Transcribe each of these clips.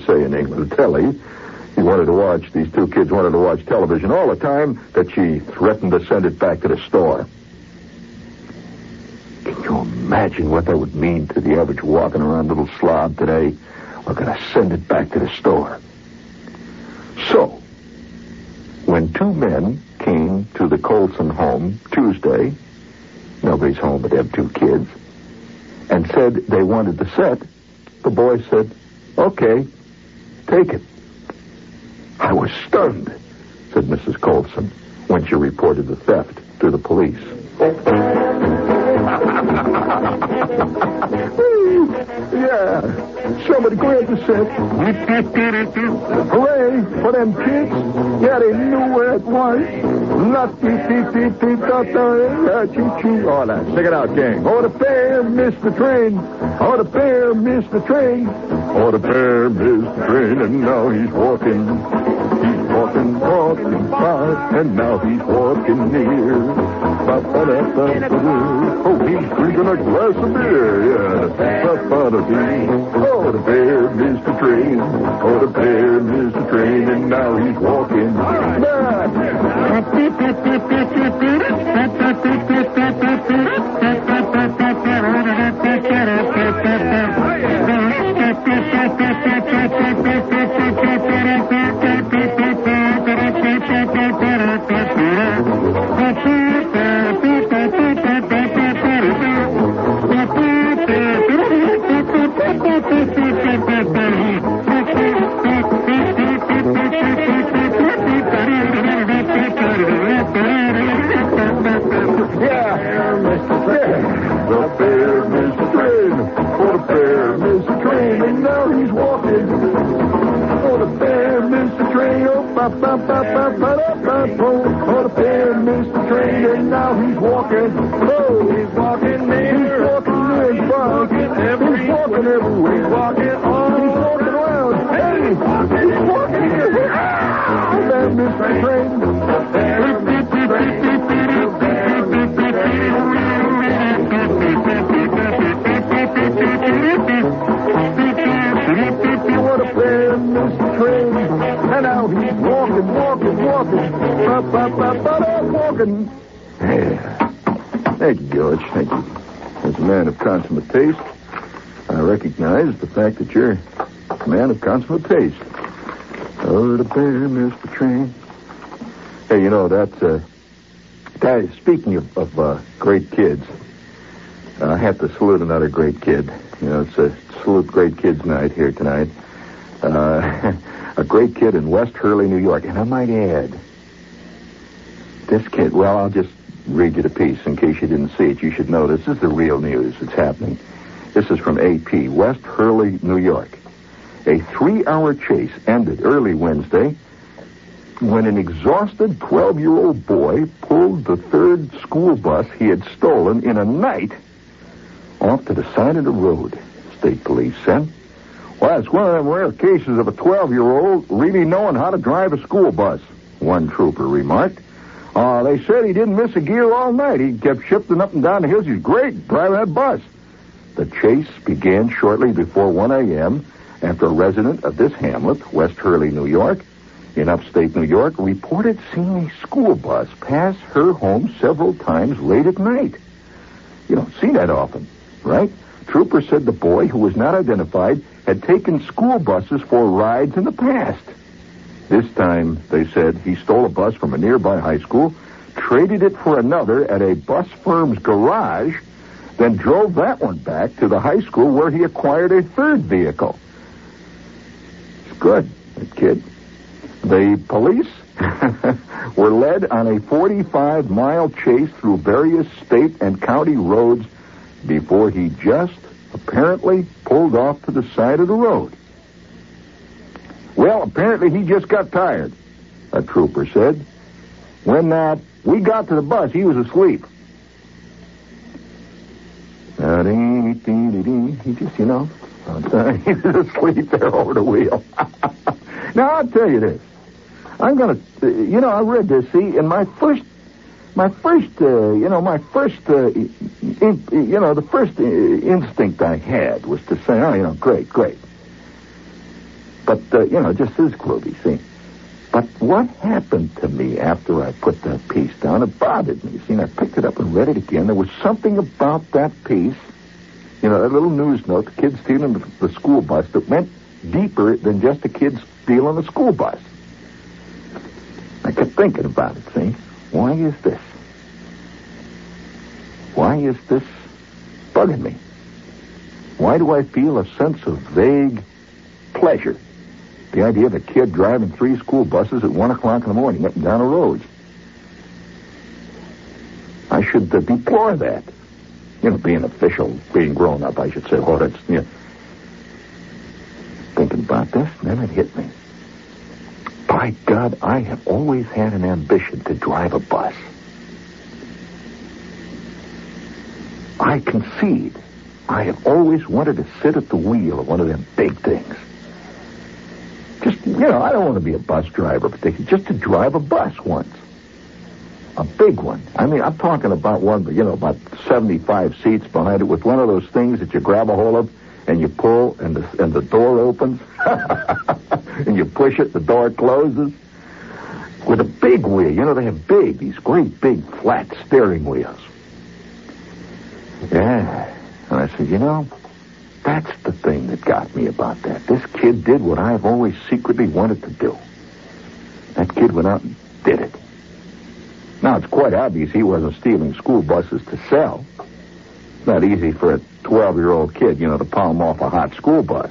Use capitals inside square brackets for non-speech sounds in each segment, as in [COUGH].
say in England, telly. He wanted to watch, these two kids wanted to watch television all the time that she threatened to send it back to the store. Can you imagine what that would mean to the average walking around little slob today? We're going to send it back to the store. So, when two men came to the Colson home Tuesday, nobody's home but have two kids, and said they wanted the set, the boy said, okay, take it. I was stunned, said Mrs. Colson when she reported the theft to the police. [LAUGHS] yeah, somebody grabbed the set. Hooray for them kids. Yeah, they knew where it was. Eh, Choo-choo. All that. Stick it out, gang. Oh, the bear missed the train. Oh, the bear missed the train. Oh, the bear missed the train, and now he's walking. He's walking, fast, and now he's walking near. Oh, he's drinking a glass of beer, yeah. Oh, the bear missed the train. Oh, the bear missed the train, and now he's walking Yeah, [LAUGHS] of taste. Oh, the bear missed the train. Hey, you know, that's, uh, Guys, speaking of, of uh, great kids, I have to salute another great kid. You know, it's a salute great kids night here tonight. Uh, [LAUGHS] a great kid in West Hurley, New York. And I might add, this kid, well, I'll just read you the piece in case you didn't see it. You should know this is the real news. that's happening. This is from AP, West Hurley, New York. A three-hour chase ended early Wednesday when an exhausted 12 year old boy pulled the third school bus he had stolen in a night off to the side of the road, state police said. Well, it's one of them rare cases of a 12 year old really knowing how to drive a school bus, one trooper remarked. Uh, they said he didn't miss a gear all night. He kept shifting up and down the hills. He's great driving that bus. The chase began shortly before 1 a.m. after a resident of this hamlet, West Hurley, New York, in upstate New York, reported seeing a school bus pass her home several times late at night. You don't see that often, right? Trooper said the boy, who was not identified, had taken school buses for rides in the past. This time, they said, he stole a bus from a nearby high school, traded it for another at a bus firm's garage, then drove that one back to the high school where he acquired a third vehicle. Good, that kid. The police [LAUGHS] were led on a 45 mile chase through various state and county roads before he just apparently pulled off to the side of the road. Well, apparently he just got tired, a trooper said. When that we got to the bus, he was asleep. Uh, he just, you know, [LAUGHS] he was asleep there over the wheel. [LAUGHS] now, I'll tell you this. I'm going to, you know, I read this, see, in my first, my first, uh, you know, my first, uh, in, you know, the first uh, instinct I had was to say, oh, you know, great, great. But, uh, you know, just as groovy, see. But what happened to me after I put that piece down? It bothered me. See, and I picked it up and read it again. There was something about that piece, you know, that little news note, the kid stealing the, school bus, that went deeper than just a kid stealing the school bus. I kept thinking about it, see? Why is this? Why is this bugging me? Why do I feel a sense of vague pleasure? The idea of a kid driving three school buses at one o'clock in the morning up and down the roads. I should uh, deplore that. You know, being official, being grown up, I should say, you know. Thinking about this, then it hit me. By God, I have always had an ambition to drive a bus. I concede I have always wanted to sit at the wheel of one of them big things. Just, you know, I don't want to be a bus driver particularly, just to drive a bus once. A big one. I mean, I'm talking about one, you know, about 75 seats behind it with one of those things that you grab a hold of and you pull and the, and the door opens [LAUGHS] and you push it, the door closes with a big wheel. You know, they have big, these great big flat steering wheels. Yeah. And I said, you know, that's the thing that got me about that. This kid did what I've always secretly wanted to do. That kid went out and did it. Now, it's quite obvious he wasn't stealing school buses to sell. It's not easy for a 12-year-old kid, you know, to palm off a hot school bus.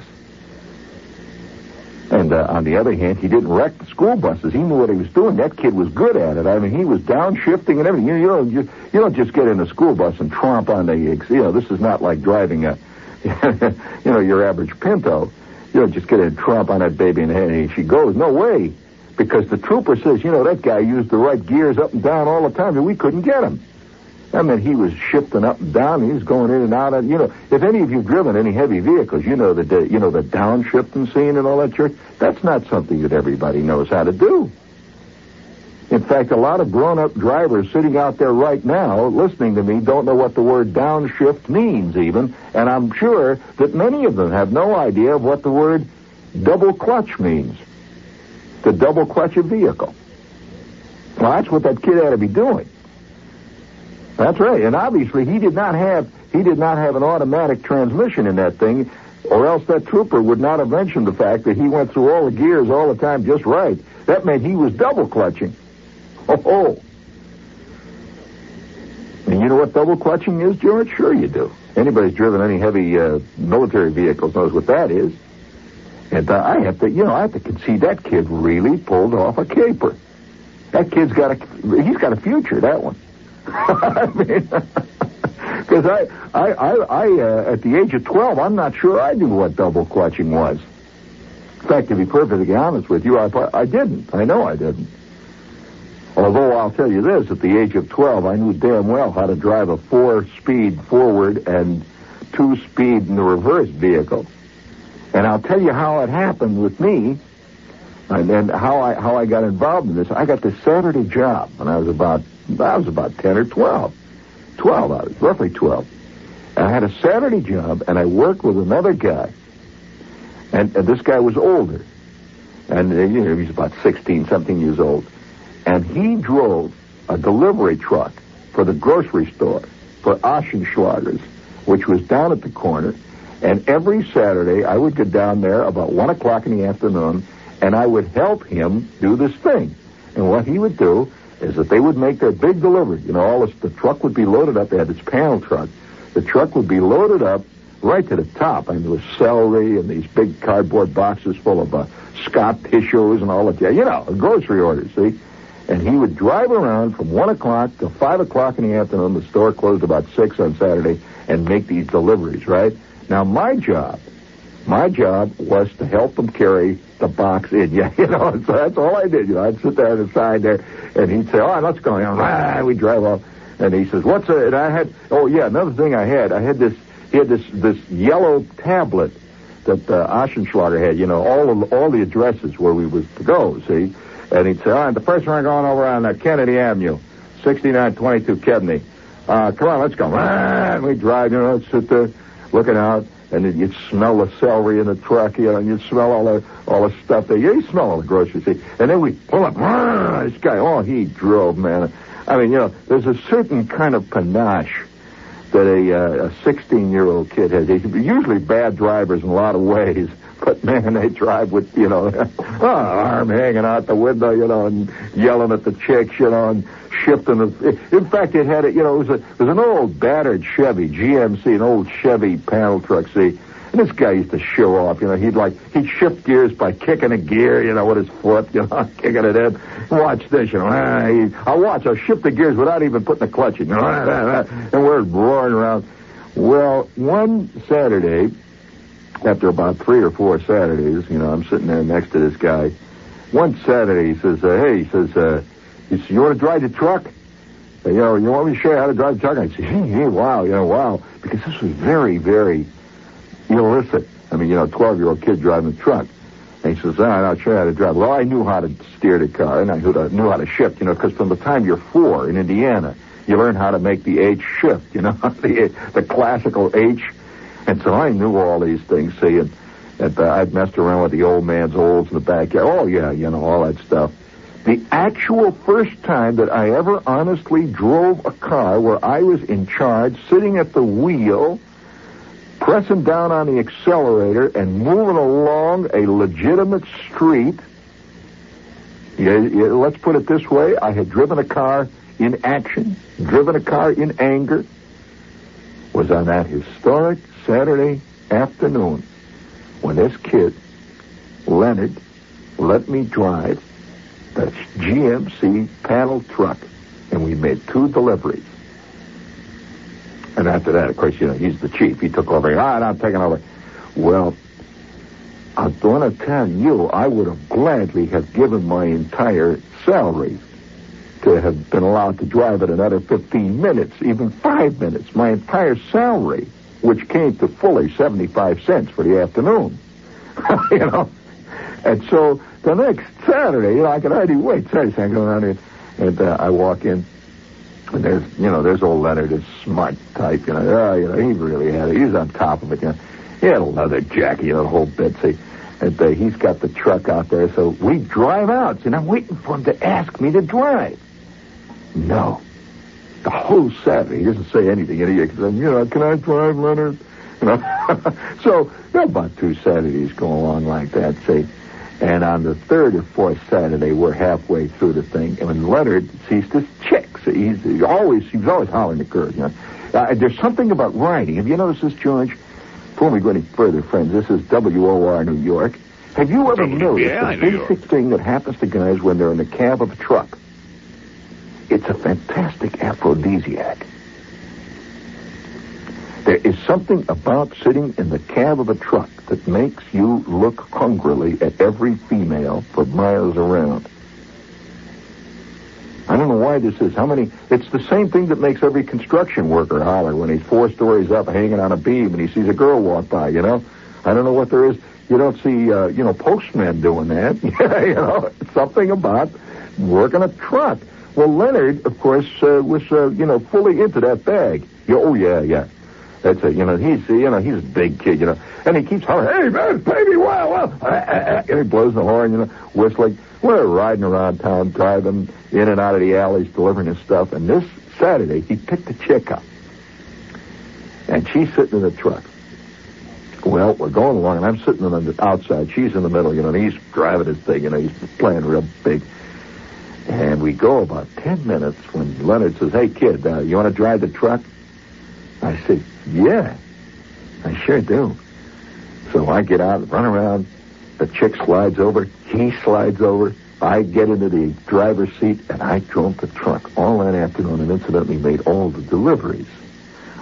And uh, on the other hand, he didn't wreck the school buses. He knew what he was doing. That kid was good at it. I mean, he was downshifting and everything. You, you don't you, you don't just get in a school bus and tromp on the you know. This is not like driving a [LAUGHS] you know your average Pinto. You don't just get in and tromp on that baby and, and she goes. No way, because the trooper says you know that guy used the right gears up and down all the time, and we couldn't get him. I mean, he was shifting up and down. He was going in and out. Of, you know, if any of you've driven any heavy vehicles, you know the you know the downshifting scene and all that. Church. That's not something that everybody knows how to do. In fact, a lot of grown-up drivers sitting out there right now listening to me don't know what the word downshift means even, and I'm sure that many of them have no idea of what the word double clutch means. To double clutch a vehicle. Well, that's what that kid had to be doing. That's right. And obviously he did not have he did not have an automatic transmission in that thing, or else that trooper would not have mentioned the fact that he went through all the gears all the time just right. That meant he was double clutching. Oh, oh. And you know what double clutching is, George? Sure you do. Anybody's driven any heavy uh, military vehicles knows what that is. And uh, I have to, you know, I have to concede that kid really pulled off a caper. That kid's got a, he's got a future, that one. I [LAUGHS] mean, because I, I, I, I uh, at the age of 12, I'm not sure I knew what double clutching was. In fact, to be perfectly honest with you, I, I didn't. I know I didn't. Although I'll tell you this, at the age of 12, I knew damn well how to drive a four-speed forward and two-speed in the reverse vehicle. And I'll tell you how it happened with me and, and how I how I got involved in this. I got this Saturday job when I was about I was about 10 or 12. 12, I was roughly 12. And I had a Saturday job, and I worked with another guy. And, and this guy was older. And, uh, you know, he was about 16, something years old. And he drove a delivery truck for the grocery store for Oschenschlagers, which was down at the corner. And every Saturday, I would get down there about 1 o'clock in the afternoon, and I would help him do this thing. And what he would do is that they would make their big delivery. You know, all this, the truck would be loaded up. They had this panel truck. The truck would be loaded up right to the top. I mean, with celery and these big cardboard boxes full of uh, Scott tissues and all that. You know, grocery orders, see? And he would drive around from 1 o'clock to 5 o'clock in the afternoon. The store closed about 6 on Saturday and make these deliveries, right? Now, my job, my job was to help them carry the box in. [LAUGHS] Yeah, you know, so that's all I did. You know, I'd sit there on the side there, and he'd say, "All right, let's go." And ah, we drive off, and he says, "What's it?" And I had, oh yeah, another thing I had, I had this, he had this this yellow tablet that uh, Oschenschlager had. You know, all of all the addresses where we was to go. See, and he'd say, "All right, the first one going over on uh, Kennedy Avenue, 6922 Kennedy. Uh, come on, let's go." And we drive. You know, sit there looking out and you'd smell the celery in the truck, you know, and you'd smell all the all the stuff there. You smell all the groceries, see. And then we pull up. This guy, oh, he drove, man. I mean, you know, there's a certain kind of panache that a uh, a 16 year old kid has. He's usually bad drivers in a lot of ways, but man, they drive with you know, [LAUGHS] oh, arm hanging out the window, you know, and yelling at the chicks, you know, and shifting. The, in fact, it had a, you know, it was, a, it was an old battered Chevy GMC, an old Chevy panel truck. See, and this guy used to show off. You know, he'd like he'd shift gears by kicking a gear, you know, with his foot, [LAUGHS] you know, kicking it in. Watch this, you know. Ah, he, I'll watch. I'll shift the gears without even putting the clutch in. You know, ah, ah, ah. and we're roaring around. Well, one Saturday, after about three or four Saturdays, you know, I'm sitting there next to this guy. One Saturday, he says, uh, "Hey," he says. Uh, he said, you want to drive the truck? you know, you want me to show you how to drive the truck? I said, hey, hey, wow, you know, wow. Because this was very, very illicit. I mean, you know, 12-year-old kid driving the truck. And he says, all right, I'll show you how to drive. Well, I knew how to steer the car, and I knew, to, knew how to shift, you know, because from the time you're four in Indiana, you learn how to make the H shift, you know, [LAUGHS] the, the classical H. And so I knew all these things, see, and, and uh, I'd messed around with the old man's olds in the backyard. Oh, yeah, you know, all that stuff. The actual first time that I ever honestly drove a car where I was in charge, sitting at the wheel, pressing down on the accelerator and moving along a legitimate street. Yeah, yeah, let's put it this way. I had driven a car in action, driven a car in anger, was on that historic Saturday afternoon when this kid, Leonard, let me drive the GMC panel truck, and we made two deliveries. And after that, of course, you know, he's the chief. He took over. All right, I'm taking over. Well, I'm going to tell you, I would have gladly have given my entire salary to have been allowed to drive it another 15 minutes, even five minutes. My entire salary, which came to fully 75 cents for the afternoon. [LAUGHS] you know? And so the next Saturday, you know, I can hardly wait. Saturday, I go around here, and uh, I walk in, and there's, you know, there's old Leonard, this smart type, you know, oh, you know, he really had it. He's on top of it, you know. He had a leather jacket, you know, the whole bit, see. And uh, he's got the truck out there, so we drive out, and I'm waiting for him to ask me to drive. No. The whole Saturday, he doesn't say anything. And he, you know, can I drive, Leonard? You know? [LAUGHS] so, about two Saturdays go along like that, see. And on the third or fourth Saturday, we're halfway through the thing, and when Leonard sees this chick, so he's he always he's always hollering at girls. You know, uh, there's something about riding. Have you noticed this, George? Before we go any further, friends, this is WOR New York. Have you ever noticed the basic thing that happens to guys when they're in the cab of a truck? It's a fantastic aphrodisiac. There is something about sitting in the cab of a truck that makes you look hungrily at every female for miles around. I don't know why this is. How many? It's the same thing that makes every construction worker holler when he's four stories up hanging on a beam and he sees a girl walk by, you know? I don't know what there is. You don't see, uh, you know, postmen doing that. Yeah, [LAUGHS] you know, It's something about working a truck. Well, Leonard, of course, uh, was, uh, you know, fully into that bag. Yeah, oh, yeah, yeah. That's it. You know, he's you know he's a big kid. You know, and he keeps hollering, "Hey man, well, well," uh, uh, uh, and he blows the horn. You know, whistling. We're riding around town, driving in and out of the alleys, delivering his stuff. And this Saturday, he picked a chick up, and she's sitting in the truck. Well, we're going along, and I'm sitting on the outside. She's in the middle, you know, and he's driving his thing, you know, he's playing real big. And we go about 10 minutes when Leonard says, Hey, kid, uh, you want to drive the truck? I said, Yeah, I sure do. So I get out, run around. The chick slides over. He slides over. I get into the driver's seat, and I drove the truck all that afternoon and incidentally made all the deliveries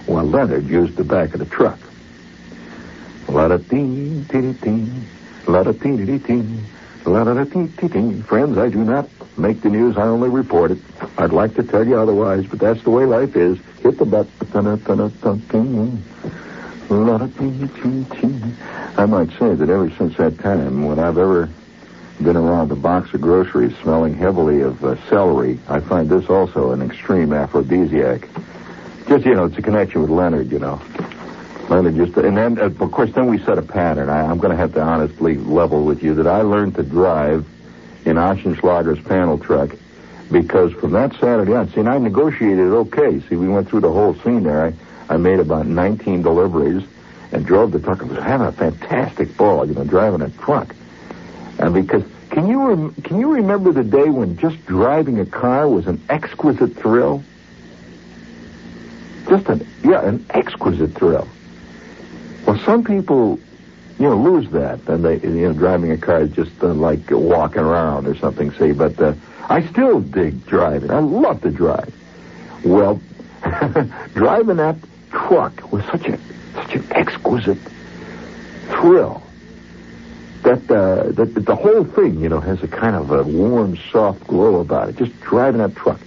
while Leonard used the back of the truck. La-da-dee-dee-dee-dee, la-da-dee-dee-dee-dee, la-da-dee-dee-dee. Friends, I do not make the news, I only report it. I'd like to tell you otherwise, but that's the way life is. Hit the button. I might say that ever since that time, when I've ever been around a box of groceries smelling heavily of uh, celery, I find this also an extreme aphrodisiac. Just, you know, it's a connection with Leonard, you know. Leonard just, and then, of course, then we set a pattern. I, I'm going to have to honestly level with you that I learned to drive in Oschenschlager's panel truck because from that Saturday on, see, and I negotiated okay. See, we went through the whole scene there. I, I made about 19 deliveries and drove the truck. I was having a fantastic ball, you know, driving a truck. And because can you rem- can you remember the day when just driving a car was an exquisite thrill? Just an yeah, an exquisite thrill. Well, some people, you know, lose that, and they you know driving a car is just uh, like walking around or something. See, but uh, I still dig driving. I love to drive. Well, [LAUGHS] driving that truck was such a such an exquisite thrill that uh, that the whole thing, you know, has a kind of a warm, soft glow about it. Just driving that truck,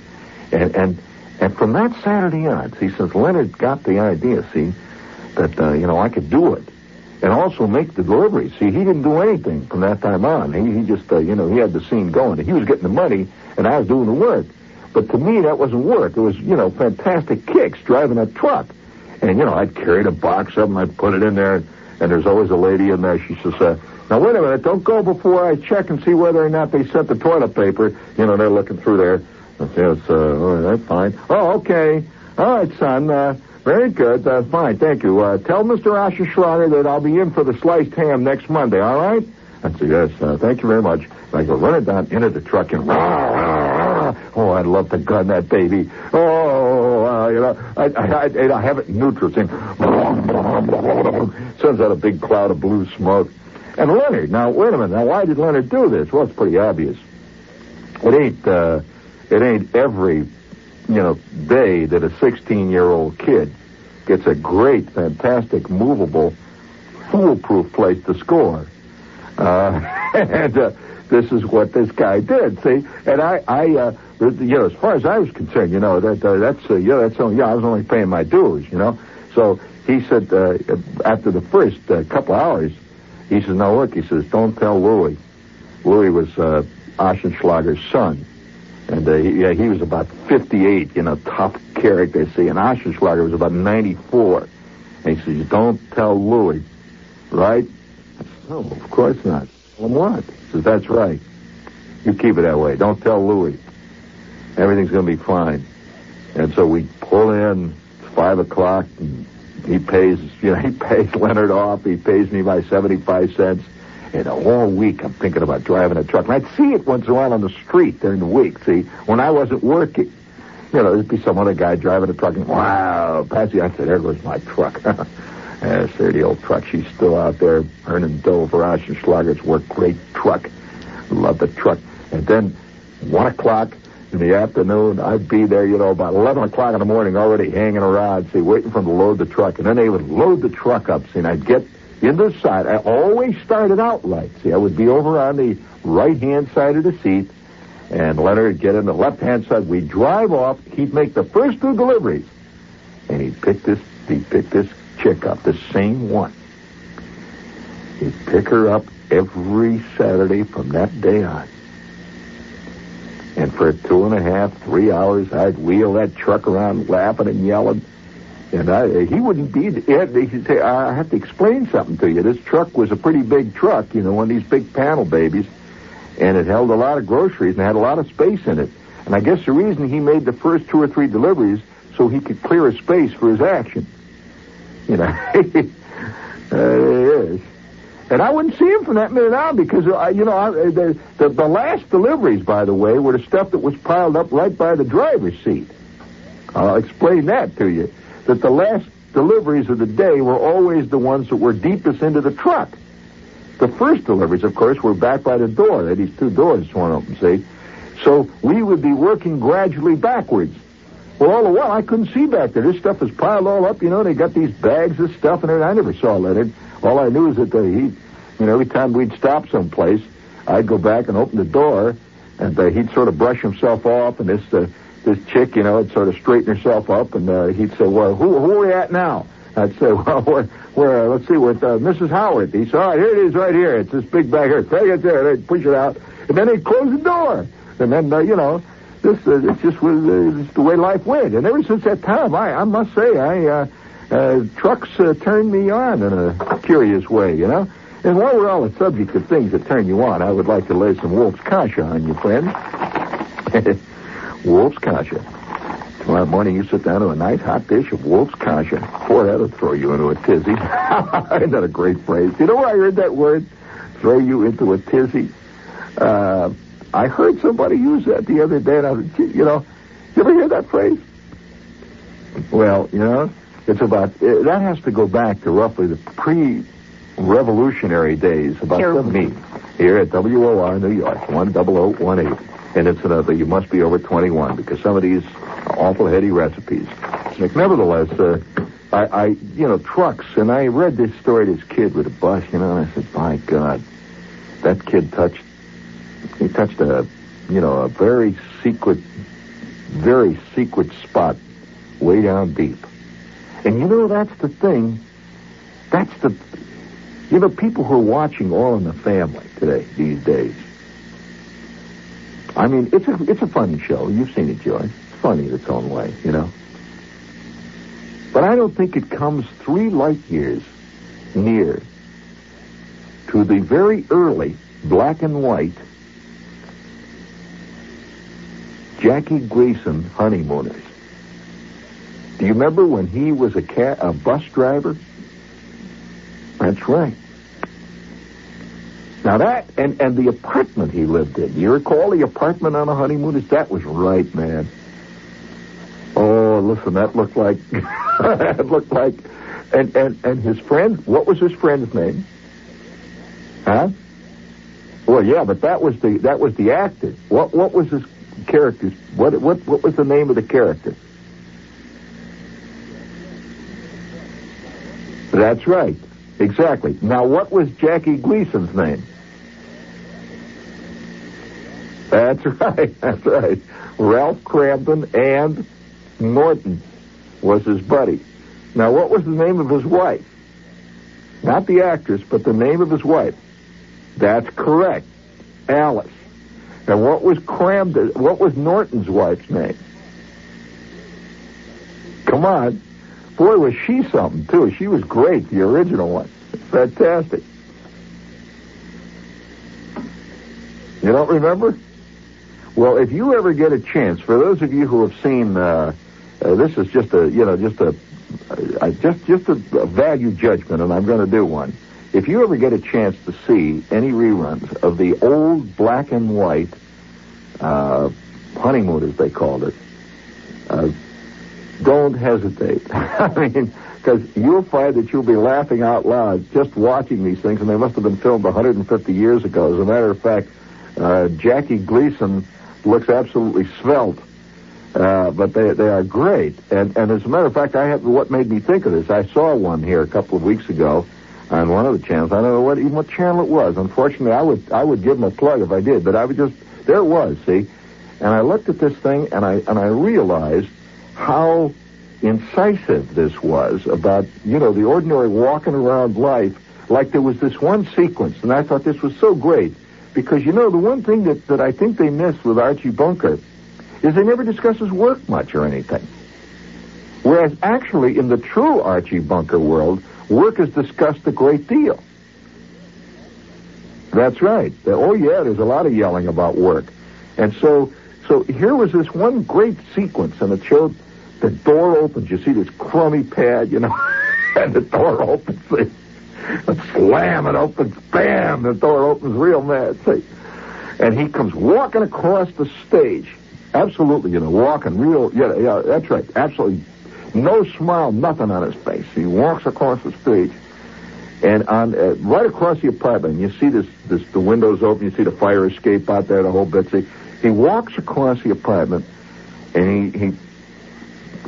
and and and from that Saturday on, see, since Leonard got the idea, see, that uh, you know I could do it, and also make the delivery. See, he didn't do anything from that time on. He he just uh, you know he had the scene going. He was getting the money, and I was doing the work. But to me, that wasn't work. It was you know fantastic kicks driving a truck. And, you know, I'd a box up and I'd put it in there. And there's always a lady in there. She says, uh, now, wait a minute. Don't go before I check and see whether or not they sent the toilet paper. You know, they're looking through there. Yes, uh, that's fine. Oh, okay. All right, son. Uh, very good. Uh, fine. Thank you. Uh, tell Mr. Asher that I'll be in for the sliced ham next Monday, all right? I said, yes, uh, thank you very much. I go running down into the truck and, oh, I'd love to gun that baby. Oh, uh, you know, I, I, I, I have it neutral. Sends out a big cloud of blue smoke. And Leonard, now, wait a minute. Now, why did Leonard do this? Well, it's pretty obvious. It ain't, uh, it ain't every, you know, day that a 16-year-old kid gets a great, fantastic, movable, foolproof place to score. Uh, [LAUGHS] and uh, this is what this guy did. See, and I, I, uh, you know, as far as I was concerned, you know, that uh, that's, uh, yeah, that's only, yeah, I was only paying my dues, you know. So he said uh, after the first uh, couple hours, he says, "Now look," he says, "don't tell Louis." Louis was uh, Oschenschlager's son, and uh, he, yeah, he was about 58, you know, tough character. See, and Oschenschlager was about 94. And he says, "Don't tell Louis, right?" No, of course not. Well, what? He says, that's right. You keep it that way. Don't tell Louis. Everything's going to be fine. And so we pull in. It's five o'clock. And he pays, [LAUGHS] you know, he pays Leonard off. He pays me by 75 cents. And all week I'm thinking about driving a truck. And I'd see it once in a while on the street during the week, see, when I wasn't working. You know, there'd be some other guy driving a truck and, wow, Patsy, I said, there goes my truck. [LAUGHS] Yes, there, the old truck. She's still out there earning dough for Oschenschlager's work. Great truck. Love the truck. And then, one o'clock in the afternoon, I'd be there, you know, about 11 o'clock in the morning, already hanging around, see, waiting for them to load the truck. And then they would load the truck up, see, and I'd get in the side. I always started out right. See, I would be over on the right-hand side of the seat, and Leonard would get in the left-hand side. We'd drive off. He'd make the first two deliveries, and he'd pick this, he'd pick this chick up, the same one. He'd pick her up every Saturday from that day on. And for two and a half, three hours, I'd wheel that truck around laughing and yelling. And I, he wouldn't be, he'd say, I have to explain something to you. This truck was a pretty big truck, you know, one of these big panel babies. And it held a lot of groceries and had a lot of space in it. And I guess the reason he made the first two or three deliveries so he could clear a space for his action. You know, [LAUGHS] Uh, is. And I wouldn't see him from that minute on because, uh, you know, I, the, the, the last deliveries, by the way, were the stuff that was piled up right by the driver's seat. I'll explain that to you. That the last deliveries of the day were always the ones that were deepest into the truck. The first deliveries, of course, were back by the door. Had these two doors torn open, see? So we would be working gradually backwards. Well, all the while, I couldn't see back there. This stuff was piled all up, you know. They got these bags of stuff in it. I never saw Leonard. All I knew is that he, you know, every time we'd stop someplace, I'd go back and open the door, and he'd sort of brush himself off, and this uh, this chick, you know, would sort of straighten herself up, and uh, he'd say, "Well, who who are we at now?" I'd say, [LAUGHS] "Well, we're, we're uh, let's see, with uh, Mrs. Howard." He said, "All right, here it is, right here. It's this big bag here. Take it there. They'd push it out, and then they'd close the door, and then uh, you know." This uh, this just was uh, just the way life went, and ever since that time, I I must say, I uh, uh, trucks uh, turned me on in a curious way, you know. And while we're on the subject of things that turn you on, I would like to lay some Wolff's Kasha on you, friend. [LAUGHS] Wolff's Kasha. Tomorrow morning you sit down to a nice hot dish of Wolff's Kasha. Boy, that'll throw you into a tizzy. [LAUGHS] Isn't that a great phrase? You know where I heard that word? Throw you into a tizzy? Uh, I heard somebody use that the other day, and I was, you know, you ever hear that phrase? Well, you know, it's about, uh, that has to go back to roughly the pre-revolutionary days, about Here. 70, here at WOR New York, 10018. And incidentally, you must be over 21 because some of these are awful heady recipes. Nevertheless, uh, I, I, you know, trucks, and I read this story, this kid with a bus, you know, and I said, my God, that kid touched he touched a, you know, a very secret, very secret spot way down deep. And you know, that's the thing. That's the, you know, people who are watching All in the Family today, these days. I mean, it's a, it's a funny show. You've seen it, George. It's funny in its own way, you know. But I don't think it comes three light years near to the very early black and white Jackie Gleason honeymooners. Do you remember when he was a ca- a bus driver? That's right. Now that and and the apartment he lived in. You recall the apartment on the honeymooners? That was right, man. Oh, listen, that looked like [LAUGHS] that looked like and and and his friend. What was his friend's name? Huh? Well, yeah, but that was the that was the actor. What what was his character's what what what was the name of the character? That's right. Exactly. Now, what was Jackie Gleason's name? That's right. That's right. Ralph Kramden and Norton was his buddy. Now, what was the name of his wife? Not the actress, but the name of his wife. That's correct. Alice. And what was Kramden, what was Norton's wife's name? Come on. Boy, was she something, too. She was great, the original one. Fantastic. You don't remember? Well, if you ever get a chance, for those of you who have seen, uh, uh, this is just a, you know, just a, uh, just just a, value judgment, and I'm going to do one. If you ever get a chance to see any reruns of the old black and white uh, honeymoon, as they called it, uh, don't hesitate. [LAUGHS] I mean, because you'll find that you'll be laughing out loud just watching these things, and they must have been filmed 150 years ago. As a matter of fact, uh, Jackie Gleason looks absolutely svelte, uh, but they they are great. And and as a matter of fact, I have what made me think of this. I saw one here a couple of weeks ago on one of the channels. I don't know what even what channel it was. Unfortunately, I would I would give them a plug if I did, but I would just there it was. See, and I looked at this thing and I and I realized how incisive this was about you know the ordinary walking around life. Like there was this one sequence, and I thought this was so great because you know the one thing that that I think they missed with Archie Bunker is they never discuss his work much or anything. Whereas actually in the true Archie Bunker world, work is discussed a great deal. That's right. Oh yeah, there's a lot of yelling about work. And so so here was this one great sequence and it showed the door opens, you see this crummy pad, you know, [LAUGHS] and the door opens. And slam it open. Bam! The door opens real mad. See? And he comes walking across the stage. Absolutely, you know, walking real. Yeah, yeah, that's right. Absolutely. No smile, nothing on his face. He walks across the stage. And on uh, right across the apartment, you see this, this the windows open. You see the fire escape out there, the whole bit. See, he walks across the apartment, and he, he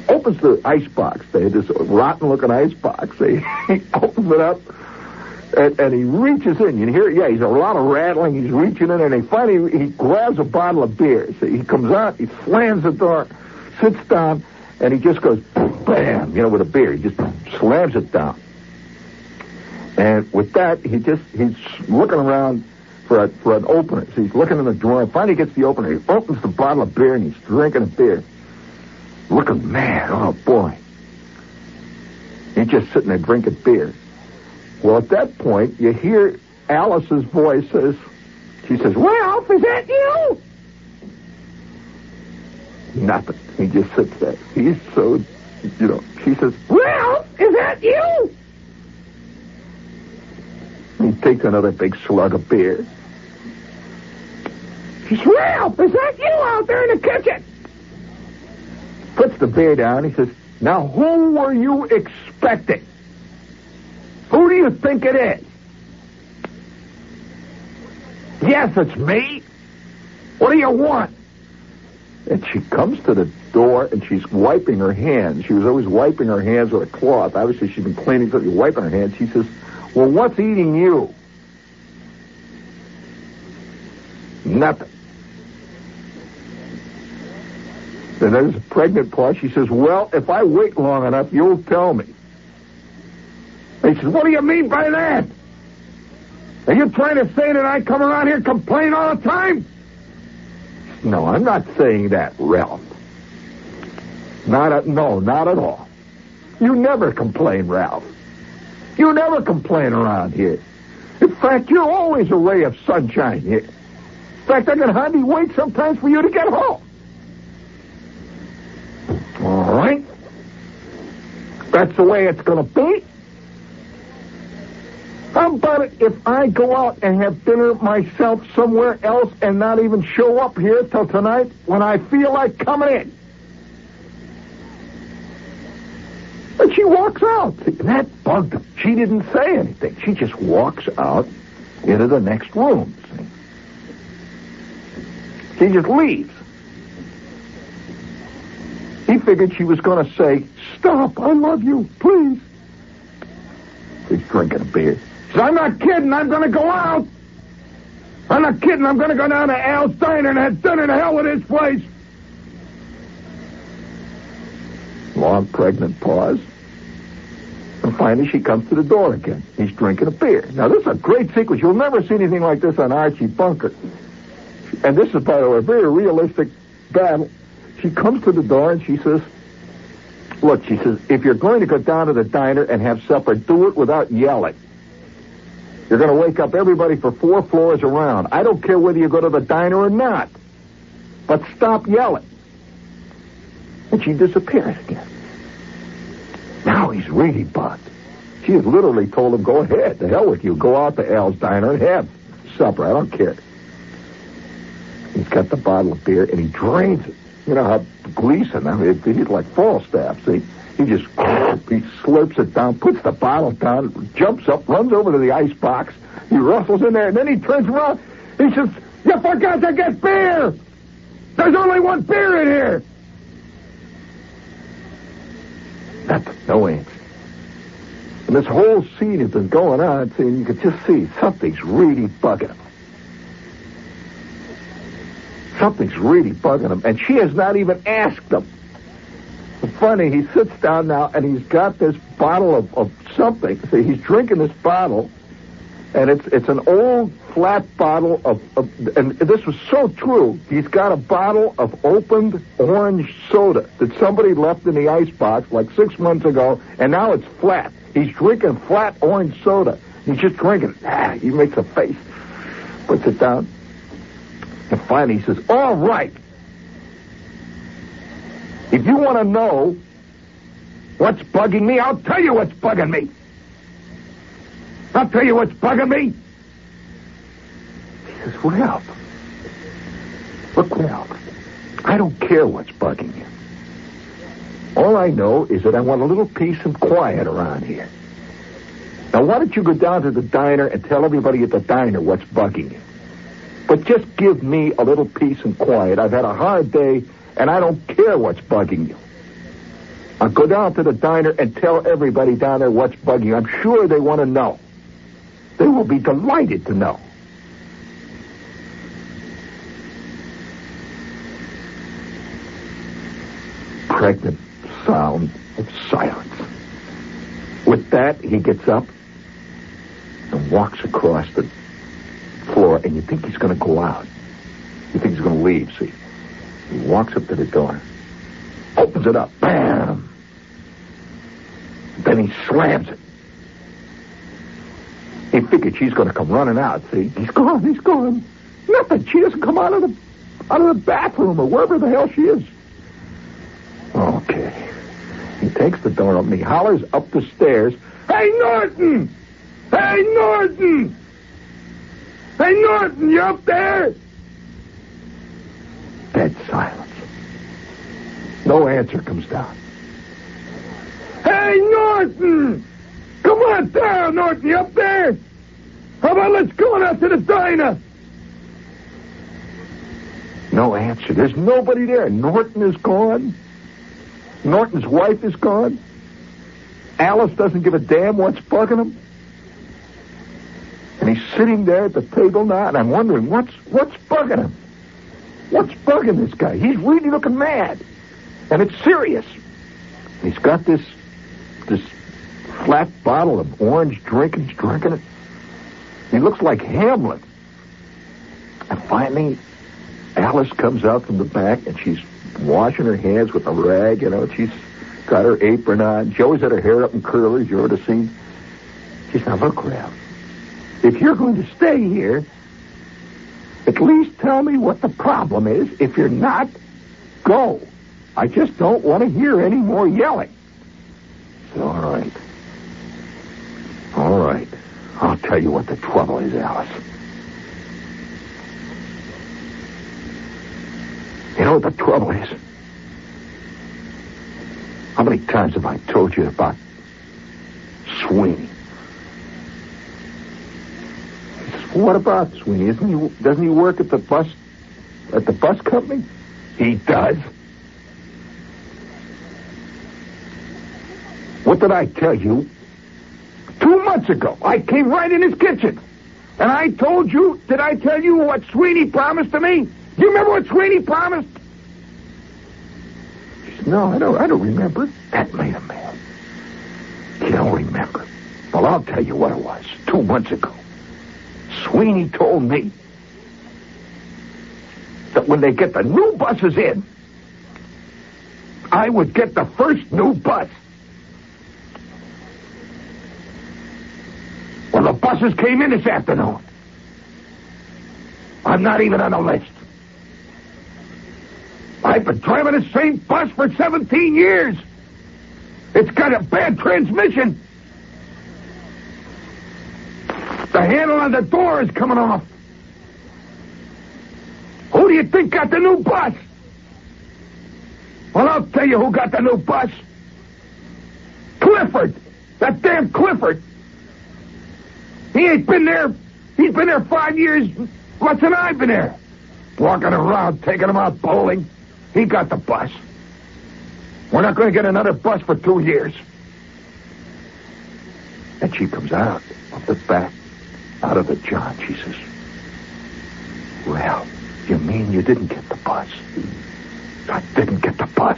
opens the ice box. They had this rotten-looking ice box. He, [LAUGHS] he opens it up, and, and he reaches in. You hear, yeah, he's a lot of rattling. He's reaching in, and he finally he grabs a bottle of beer. He comes out, he slams the door, sits down, and he just goes bam, you know, with a beer. He just slams it down. And with that, he just he's looking around for a, for an opener. So he's looking in the drawer. Finally, gets the opener. He opens the bottle of beer and he's drinking a beer, looking mad. Oh boy! He's just sitting there drinking beer. Well, at that point, you hear Alice's voice says, she says, "Ralph, is that you?" Nothing. He just sits there. He's so, you know. She says, "Ralph, is that you?" He takes another big slug of beer. He says, Ralph, is that you out there in the kitchen? Puts the beer down. He says, Now, who were you expecting? You think it is? Yes, it's me. What do you want? And she comes to the door and she's wiping her hands. She was always wiping her hands with a cloth. Obviously, she's been cleaning something, wiping her hands. She says, well, what's eating you? Nothing. And there's a pregnant pause. She says, Well, if I wait long enough, you'll tell me. He says, What do you mean by that? Are you trying to say that I come around here and complain all the time? No, I'm not saying that, Ralph. Not at, no, not at all. You never complain, Ralph. You never complain around here. In fact, you're always a ray of sunshine here. In fact, I can hardly wait sometimes for you to get home. All right. That's the way it's going to be. How about it if I go out and have dinner myself somewhere else and not even show up here till tonight when I feel like coming in? And she walks out. That bugged him. She didn't say anything. She just walks out into the next room. She just leaves. He figured she was going to say, Stop, I love you, please. He's drinking a beer. Says, I'm not kidding, I'm going to go out. I'm not kidding, I'm going to go down to Al's Diner and have dinner to hell with his place. Long pregnant pause. And finally, she comes to the door again. He's drinking a beer. Now, this is a great sequence. You'll never see anything like this on Archie Bunker. And this is, by the way, a very realistic battle. She comes to the door and she says, Look, she says, if you're going to go down to the diner and have supper, do it without yelling. You're going to wake up everybody for four floors around. I don't care whether you go to the diner or not. But stop yelling. And she disappears again. Now he's really bugged. She had literally told him, go ahead, the hell with you. Go out to Al's Diner and have supper. I don't care. He's got the bottle of beer and he drains it. You know how Gleason, I mean, he's like Falstaff, see? He just, [LAUGHS] he slurps it down, puts the bottle down, jumps up, runs over to the ice box. He rustles in there, and then he turns around. He says, you forgot to get beer! There's only one beer in here! That's no answer. And this whole scene has been going on, and you could just see something's really bugging him. Something's really bugging him, and she has not even asked him. Funny, he sits down now and he's got this bottle of, of something. See, he's drinking this bottle, and it's it's an old flat bottle of, of, and this was so true. He's got a bottle of opened orange soda that somebody left in the ice box like six months ago, and now it's flat. He's drinking flat orange soda. He's just drinking. Ah, he makes a face, puts it down, and finally he says, "All right." If you want to know what's bugging me, I'll tell you what's bugging me. I'll tell you what's bugging me. He says, Ralph. Look, Ralph. I don't care what's bugging you. All I know is that I want a little peace and quiet around here. Now, why don't you go down to the diner and tell everybody at the diner what's bugging you? But just give me a little peace and quiet. I've had a hard day, and I don't care what's bugging you. I'll go down to the diner and tell everybody down there what's bugging you. I'm sure they want to know. They will be delighted to know. Pregnant sound of silence. With that, he gets up and walks across the floor, and you think he's going to go out. You think he's going to leave, see? He walks up to the door, opens it up, bam! Then he slams it. He figured she's going to come running out, see? He's gone, he's gone. Nothing. She doesn't come out of the out of the bathroom or wherever the hell she is. Okay. He takes the door open. He hollers up the stairs. Hey, Norton! Hey, Norton! Hey, Norton, you up there? Dead silence. No answer comes down. Hey, Norton! Come on down, Norton, you up there? How about let's go out to the diner? No answer. There's nobody there. Norton is gone. Norton's wife is gone. Alice doesn't give a damn what's bugging him. And he's sitting there at the table now, and I'm wondering what's what's bugging him. What's bugging this guy? He's really looking mad, and it's serious. He's got this this flat bottle of orange drink, and he's drinking it. He looks like Hamlet. And finally, Alice comes out from the back, and she's washing her hands with a rag, you know. She's got her apron on. She always had her hair up in curlers, you ought have seen. She said, look, Ralph, if you're going to stay here, at least tell me what the problem is. If you're not, go. I just don't want to hear any more yelling. All right. All right. I'll tell you what the trouble is, Alice. You know what the trouble is? How many times have I told you about Sweeney? What about Sweeney? He? Doesn't he work at the bus at the bus company? He does. What did I tell you? Two months ago, I came right in his kitchen, and I told you. Did I tell you what Sweeney promised to me? You remember what Sweeney promised? Said, No, I don't. I don't remember. That made him mad. You don't remember? Well, I'll tell you what it was. Two months ago. Sweeney told me that when they get the new buses in, I would get the first new bus. Buses came in this afternoon. I'm not even on the list. I've been driving the same bus for 17 years. It's got a bad transmission. The handle on the door is coming off. Who do you think got the new bus? Well, I'll tell you who got the new bus. Clifford. That damn Clifford. He ain't been there. He's been there five years less than I've been there. Walking around, taking him out bowling. He got the bus. We're not going to get another bus for two years. And she comes out of the back out of the John. She says, Well, you mean you didn't get the bus? I didn't get the bus.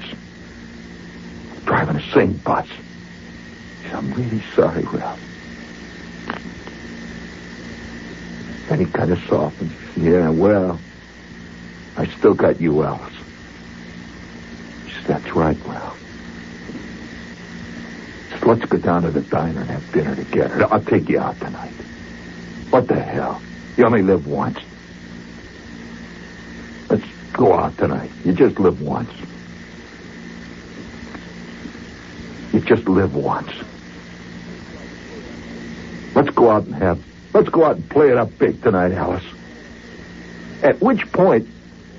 Driving the same bus. I'm really sorry, Ralph. Then he kind of softens. Yeah, well, I still got you, Alice. Said, That's right, Ralph. Said, Let's go down to the diner and have dinner together. I'll take you out tonight. What the hell? You only live once. Let's go out tonight. You just live once. You just live once. Let's go out and have, let's go out and play it up big tonight, Alice. At which point,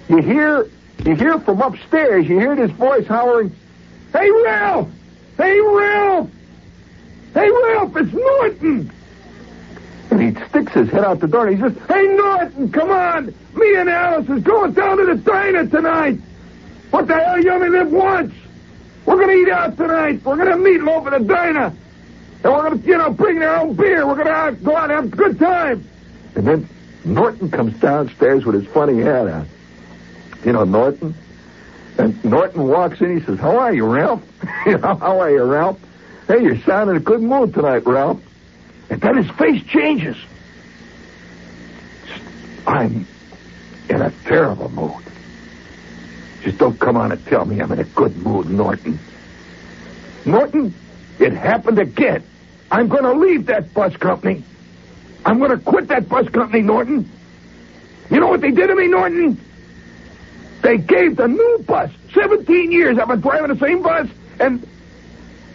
you hear, you hear from upstairs, you hear this voice hollering, Hey, Ralph! Hey, Ralph! Hey, Ralph, it's Norton! And he sticks his head out the door and he says, Hey, Norton, come on! Me and Alice is going down to the diner tonight! What the hell, you only live once! We're gonna eat out tonight! We're gonna meet over the diner! And we're gonna, you know, bring their own beer! We're gonna go out and have a good time! And then Norton comes downstairs with his funny hat on. You know, Norton? And Norton walks in, he says, How are you, Ralph? [LAUGHS] you know, how are you, Ralph? Hey, you're sounding in a good mood tonight, Ralph. And then his face changes. I'm in a terrible mood. Just don't come on and tell me I'm in a good mood, Norton. Norton, it happened again. I'm going to leave that bus company. I'm going to quit that bus company, Norton. You know what they did to me, Norton? They gave the new bus. 17 years I've been driving the same bus, and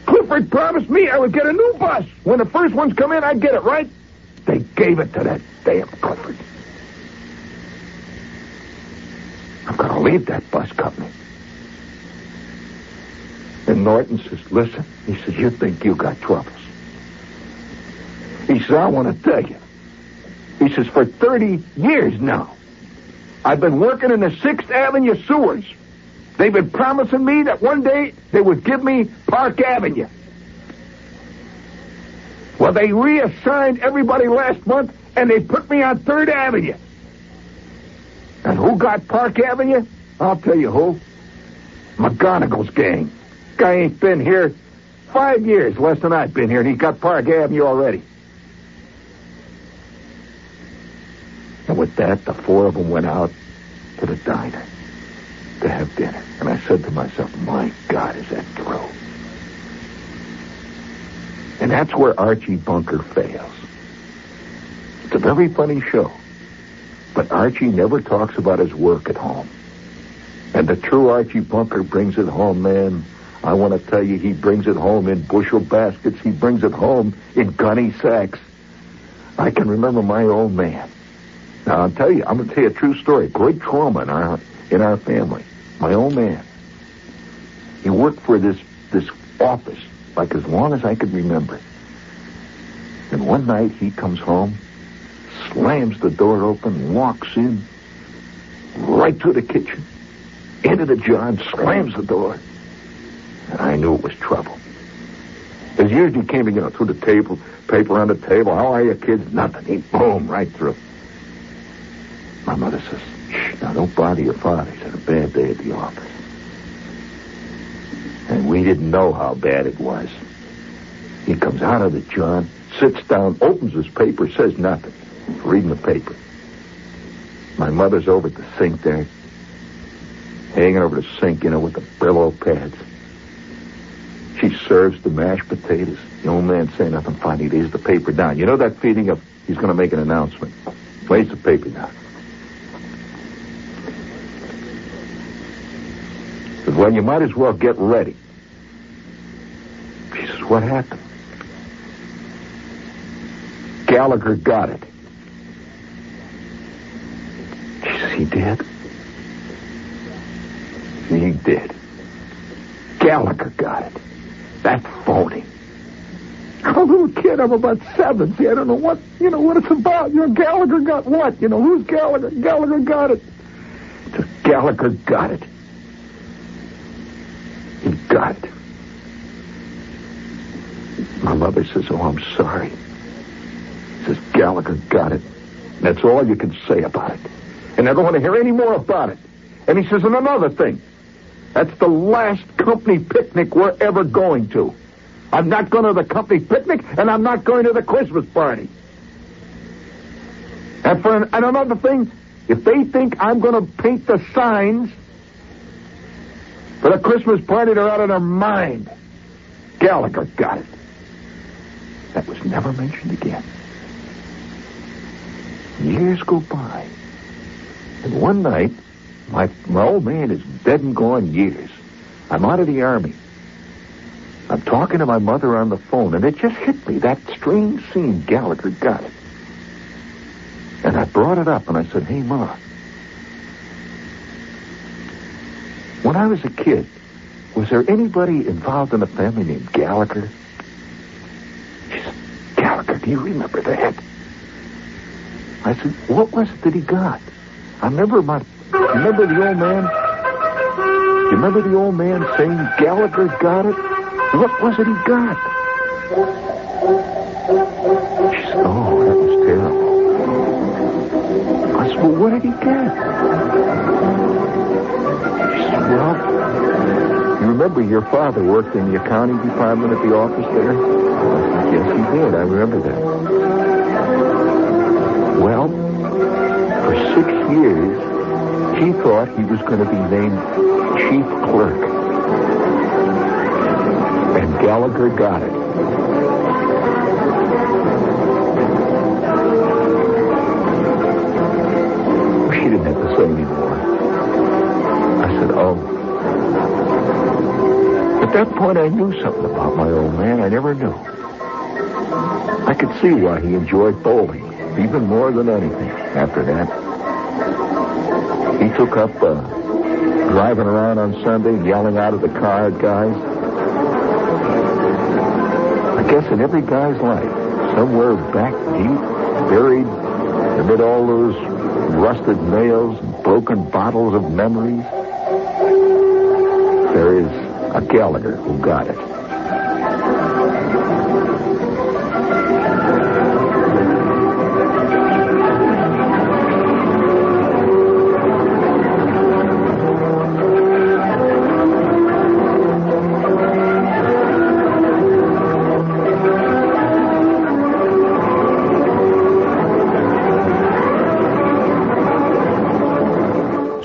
Clifford promised me I would get a new bus. When the first ones come in, I'd get it, right? They gave it to that damn Clifford. I'm going to leave that bus company. And Norton says, listen, he says, you think you got troubles. He says, I want to tell you. He says, for 30 years now, I've been working in the 6th Avenue sewers. They've been promising me that one day they would give me Park Avenue. Well, they reassigned everybody last month, and they put me on 3rd Avenue. And who got Park Avenue? I'll tell you who. McGonagall's gang. Guy ain't been here five years, less than I've been here, and he got Park Avenue already. And with that, the four of them went out to the diner to have dinner. And I said to myself, my God, is that true? And that's where Archie Bunker fails. It's a very funny show. But Archie never talks about his work at home. And the true Archie Bunker brings it home, man. I want to tell you, he brings it home in bushel baskets. He brings it home in gunny sacks. I can remember my old man. Now, I'll tell you, I'm going to tell you a true story. Great trauma in our, in our family. My old man. He worked for this, this office like as long as I could remember. And one night he comes home, slams the door open, walks in, right to the kitchen, into the John, slams the door. And I knew it was trouble. As usually came you know, through the table, paper on the table. How are you, kids? Nothing. He boom right through. My mother says, Shh, now don't bother your father. He's had a bad day at the office. And we didn't know how bad it was. He comes out of the John, sits down, opens his paper, says nothing. Reading the paper. My mother's over at the sink there, hanging over the sink, you know, with the Brillo pads. She serves the mashed potatoes. The old man saying nothing. Finally, lays the paper down. You know that feeling of he's going to make an announcement. Lays the paper down. Well, you might as well get ready. She says, what happened? Gallagher got it. She says, he did? He did. Gallagher got it. That's phony. I'm a little kid. I'm about seven. See, I don't know what, you know, what it's about. You know, Gallagher got what? You know, who's Gallagher? Gallagher got it. Gallagher got it. It. My mother says, oh, I'm sorry. Says, Gallagher got it. That's all you can say about it. And I don't want to hear any more about it. And he says, and another thing. That's the last company picnic we're ever going to. I'm not going to the company picnic, and I'm not going to the Christmas party. And for an, and another thing, if they think I'm going to paint the signs for the Christmas party, they're out of their mind. Gallagher got it. That was never mentioned again. Years go by. And one night, my, my old man is dead and gone years. I'm out of the army. I'm talking to my mother on the phone, and it just hit me. That strange scene Gallagher got. It. And I brought it up, and I said, Hey, Ma. When I was a kid, was there anybody involved in a family named Gallagher? She said, Gallagher, do you remember that? I said, what was it that he got? I remember my, remember the old man? You remember the old man saying Gallagher got it? What was it he got? She said, oh, that was terrible. I said, well, what did he get? Well, you remember your father worked in the accounting department at the office there? Yes, he did. I remember that. Well, for six years, he thought he was going to be named chief clerk. And Gallagher got it. At that point, I knew something about my old man I never knew. I could see why he enjoyed bowling, even more than anything after that. He took up uh, driving around on Sunday, yelling out at the car at guys. I guess in every guy's life, somewhere back deep, buried amid all those rusted nails and broken bottles of memories, there is a Gallagher who got it.